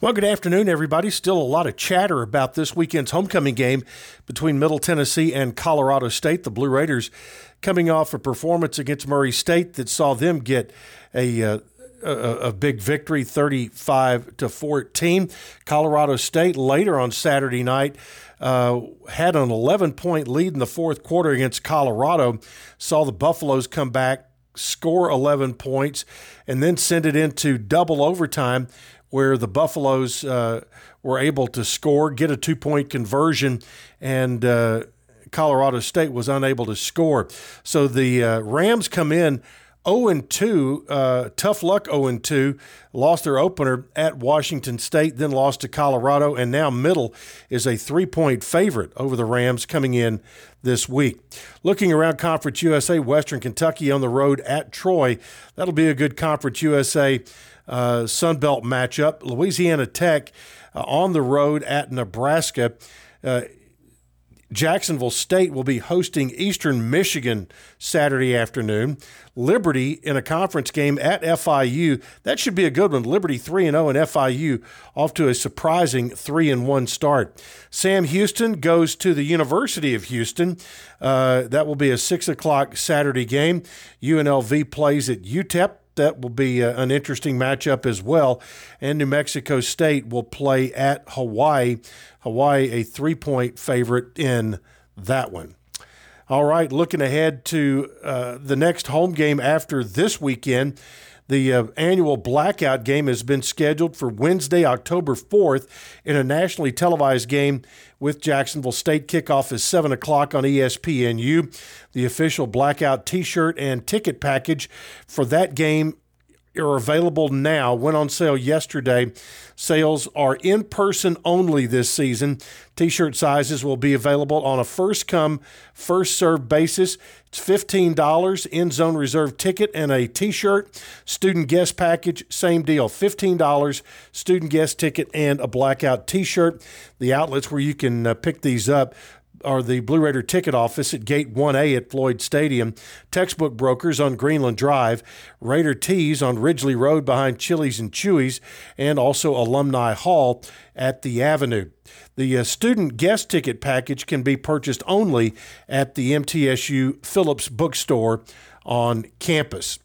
Well, good afternoon, everybody. Still a lot of chatter about this weekend's homecoming game between Middle Tennessee and Colorado State. The Blue Raiders coming off a performance against Murray State that saw them get a. Uh, a, a, big victory, 35 to 14. Colorado State later on Saturday night uh, had an 11 point lead in the fourth quarter against Colorado. Saw the Buffaloes come back, score 11 points, and then send it into double overtime where the Buffaloes uh, were able to score, get a two point conversion, and uh, Colorado State was unable to score. So the uh, Rams come in 0 and 2, uh, tough luck 0 and 2, lost their opener at Washington State, then lost to Colorado, and now Middle is a three point favorite over the Rams coming in this week. Looking around Conference USA, Western Kentucky on the road at Troy. That'll be a good Conference USA uh, Sun Belt matchup. Louisiana Tech uh, on the road at Nebraska. Uh, Jacksonville State will be hosting Eastern Michigan Saturday afternoon. Liberty in a conference game at FIU. That should be a good one. Liberty 3 and 0 and FIU off to a surprising 3 and 1 start. Sam Houston goes to the University of Houston. Uh, that will be a 6 o'clock Saturday game. UNLV plays at UTEP that will be a, uh, an interesting matchup as well. And New Mexico State will play at Hawaii. Hawaii, a three point favorite in that one. All right, looking ahead to uh, the next home game after this weekend. The uh, annual blackout game has been scheduled for Wednesday, October 4th, in a nationally televised game with Jacksonville State. Kickoff is 7 o'clock on ESPNU. The official blackout t shirt and ticket package for that game are available now, went on sale yesterday. Sales are in person only this season. T shirt sizes will be available on a first come, first served basis. It's $15 in zone reserve ticket and a t shirt. Student guest package, same deal $15 student guest ticket and a blackout t shirt. The outlets where you can uh, pick these up are the Blue Raider ticket office at Gate 1A at Floyd Stadium, Textbook Brokers on Greenland Drive, Raider Tees on Ridgely Road behind Chili's and Chuy's, and also Alumni Hall at the Avenue. The uh, student guest ticket package can be purchased only at the MTSU Phillips Bookstore on campus.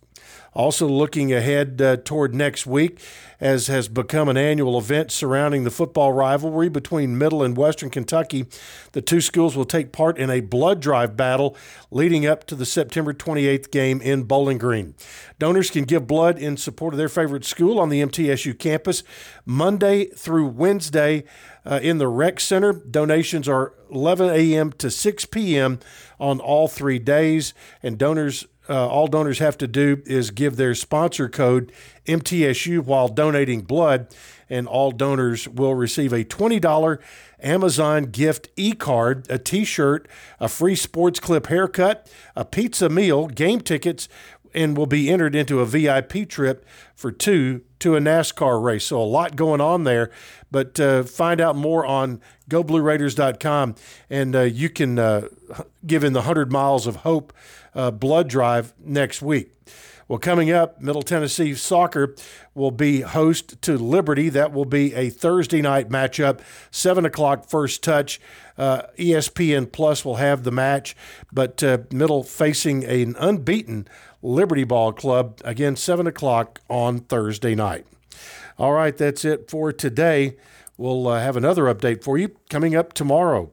Also, looking ahead uh, toward next week, as has become an annual event surrounding the football rivalry between Middle and Western Kentucky, the two schools will take part in a blood drive battle leading up to the September 28th game in Bowling Green. Donors can give blood in support of their favorite school on the MTSU campus Monday through Wednesday uh, in the Rec Center. Donations are 11 a.m. to 6 p.m. on all three days, and donors uh, all donors have to do is give their sponsor code MTSU while donating blood, and all donors will receive a $20 Amazon gift e card, a t shirt, a free sports clip haircut, a pizza meal, game tickets, and will be entered into a VIP trip for two to a NASCAR race. So a lot going on there. But uh, find out more on goblueraiders.com, and uh, you can uh, give in the 100 Miles of Hope uh, blood drive next week. Well, coming up, Middle Tennessee Soccer will be host to Liberty. That will be a Thursday night matchup, 7 o'clock first touch. Uh, ESPN Plus will have the match, but uh, Middle facing an unbeaten Liberty Ball Club, again, 7 o'clock on Thursday night. All right, that's it for today. We'll uh, have another update for you coming up tomorrow.